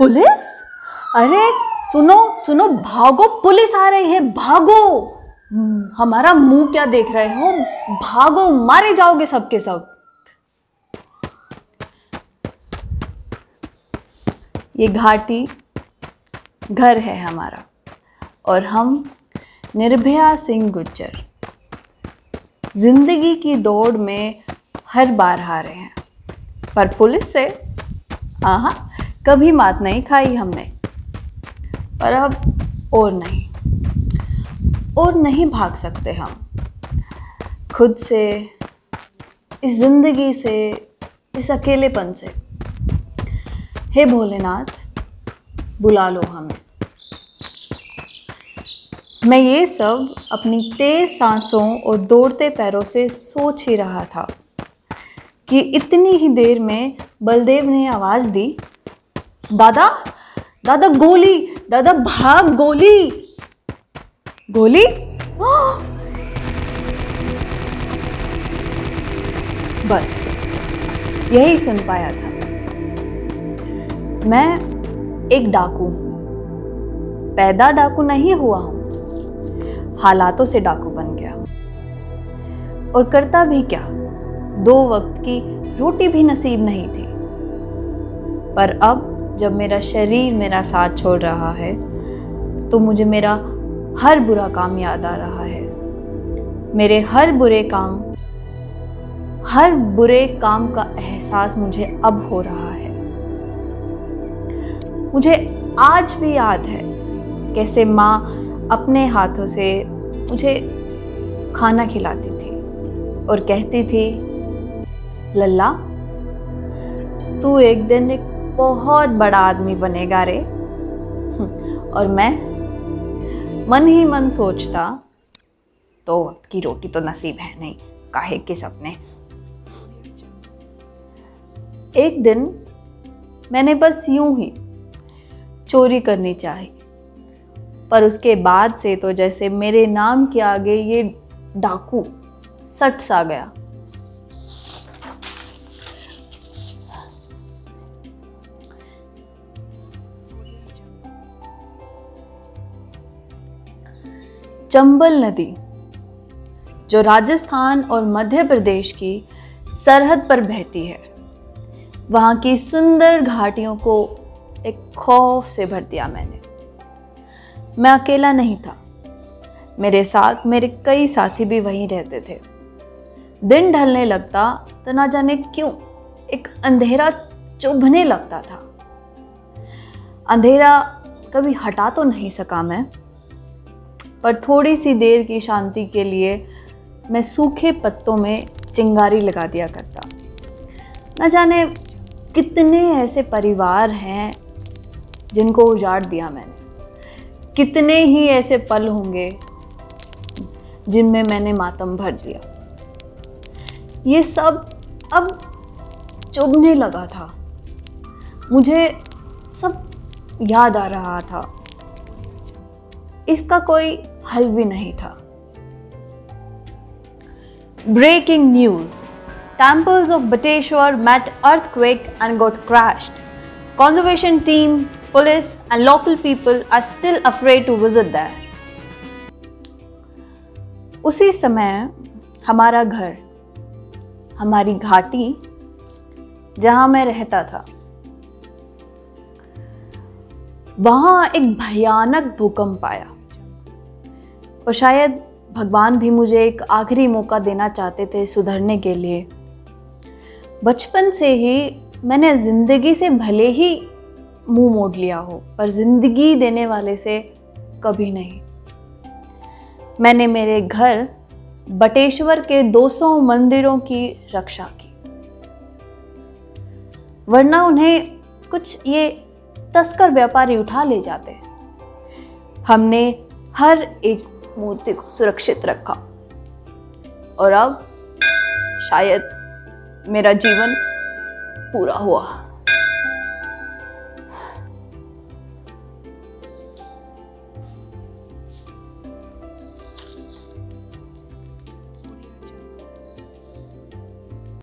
Police? अरे सुनो सुनो भागो पुलिस आ रही है भागो। हम्म, हमारा मुँह क्या देख रहे हो? भागो मारे जाओगे सबके सब। ये घाटी घर है हमारा और हम निर्भया सिंह गुज्जर ज़िंदगी की दौड़ में हर बार हारे हैं। पर पुलिस से हाँ कभी मात नहीं खाई हमने। पर अब और नहीं। और नहीं भाग सकते हम। खुद से, इस ज़िंदगी से, इस अकेलेपन से। हे भोलेनाथ, बुला लो हमें। मैं ये सब अपनी तेज सांसों और दौड़ते पैरों से सोच ही रहा था कि इतनी ही देर में बलदेव ने आवाज़ दी दादा दादा गोली, दादा भाग गोली। गोली? बस, यही सुन पाया था। मैं एक डाकू पैदा डाकू नहीं हुआ हूँ। हालातों से डाकू बन गया। और करता भी क्या? दो वक्त की रोटी भी नसीब नहीं थी। पर अब जब मेरा शरीर मेरा साथ छोड़ रहा है तो मुझे मेरा हर बुरा काम याद आ रहा है। मेरे हर बुरे काम, हर बुरे काम का एहसास मुझे अब हो रहा है। मुझे आज भी याद है कैसे माँ अपने हाथों से मुझे खाना खिलाती थी और कहती थी, लल्ला, तू एक दिन एक बहुत बड़ा आदमी बनेगा रे। और मैं मन ही मन सोचता तो वक्त की रोटी तो नसीब है नहीं, काहे के सपने? एक दिन मैंने बस यूँ ही चोरी करनी चाहिए पर उसके बाद से तो जैसे मेरे नाम के आगे ये डाकू सट सा गया। चंबल नदी, जो राजस्थान और मध्य प्रदेश की सरहद पर बहती है। वहाँ की सुंदर घाटियों को एक खौफ से भर दिया मैंने। मैं अकेला नहीं था। मेरे साथ मेरे कई साथी भी वहीं रहते थे। दिन ढलने लगता तो ना जाने क्यों एक अंधेरा चुभने लगता था। अंधेरा कभी हटा तो नहीं सका मैं। पर थोड़ी सी देर की शांति के लिए मैं सूखे पत्तों में चिंगारी लगा दिया करता। न जाने कितने ऐसे परिवार हैं जिनको उजाड़ दिया मैंने। कितने ही ऐसे पल होंगे जिनमें मैंने मातम भर दिया। ये सब अब चुभने लगा था। मुझे सब याद आ रहा था। इसका कोई हल भी नहीं था। Breaking news temples of Bateshwar met earthquake and got crash conservation team police and local people are still afraid to visit that उसी समय हमारा घर, हमारी घाटी जहाँ मैं रहता था, वहाँ एक भयानक भूकंप आया। और शायद भगवान भी मुझे एक आखिरी मौका देना चाहते थे सुधरने के लिए। बचपन से ही मैंने ज़िंदगी से भले ही मुँह मोड़ लिया हो, पर ज़िंदगी देने वाले से कभी नहीं। मैंने मेरे घर बटेश्वर के 200 मंदिरों की रक्षा की। वरना उन्हें कुछ ये तस्कर व्यापारी उठा ले जाते। हमने हर एक मूर्ति को सुरक्षित रखा। और अब शायद मेरा जीवन पूरा हुआ।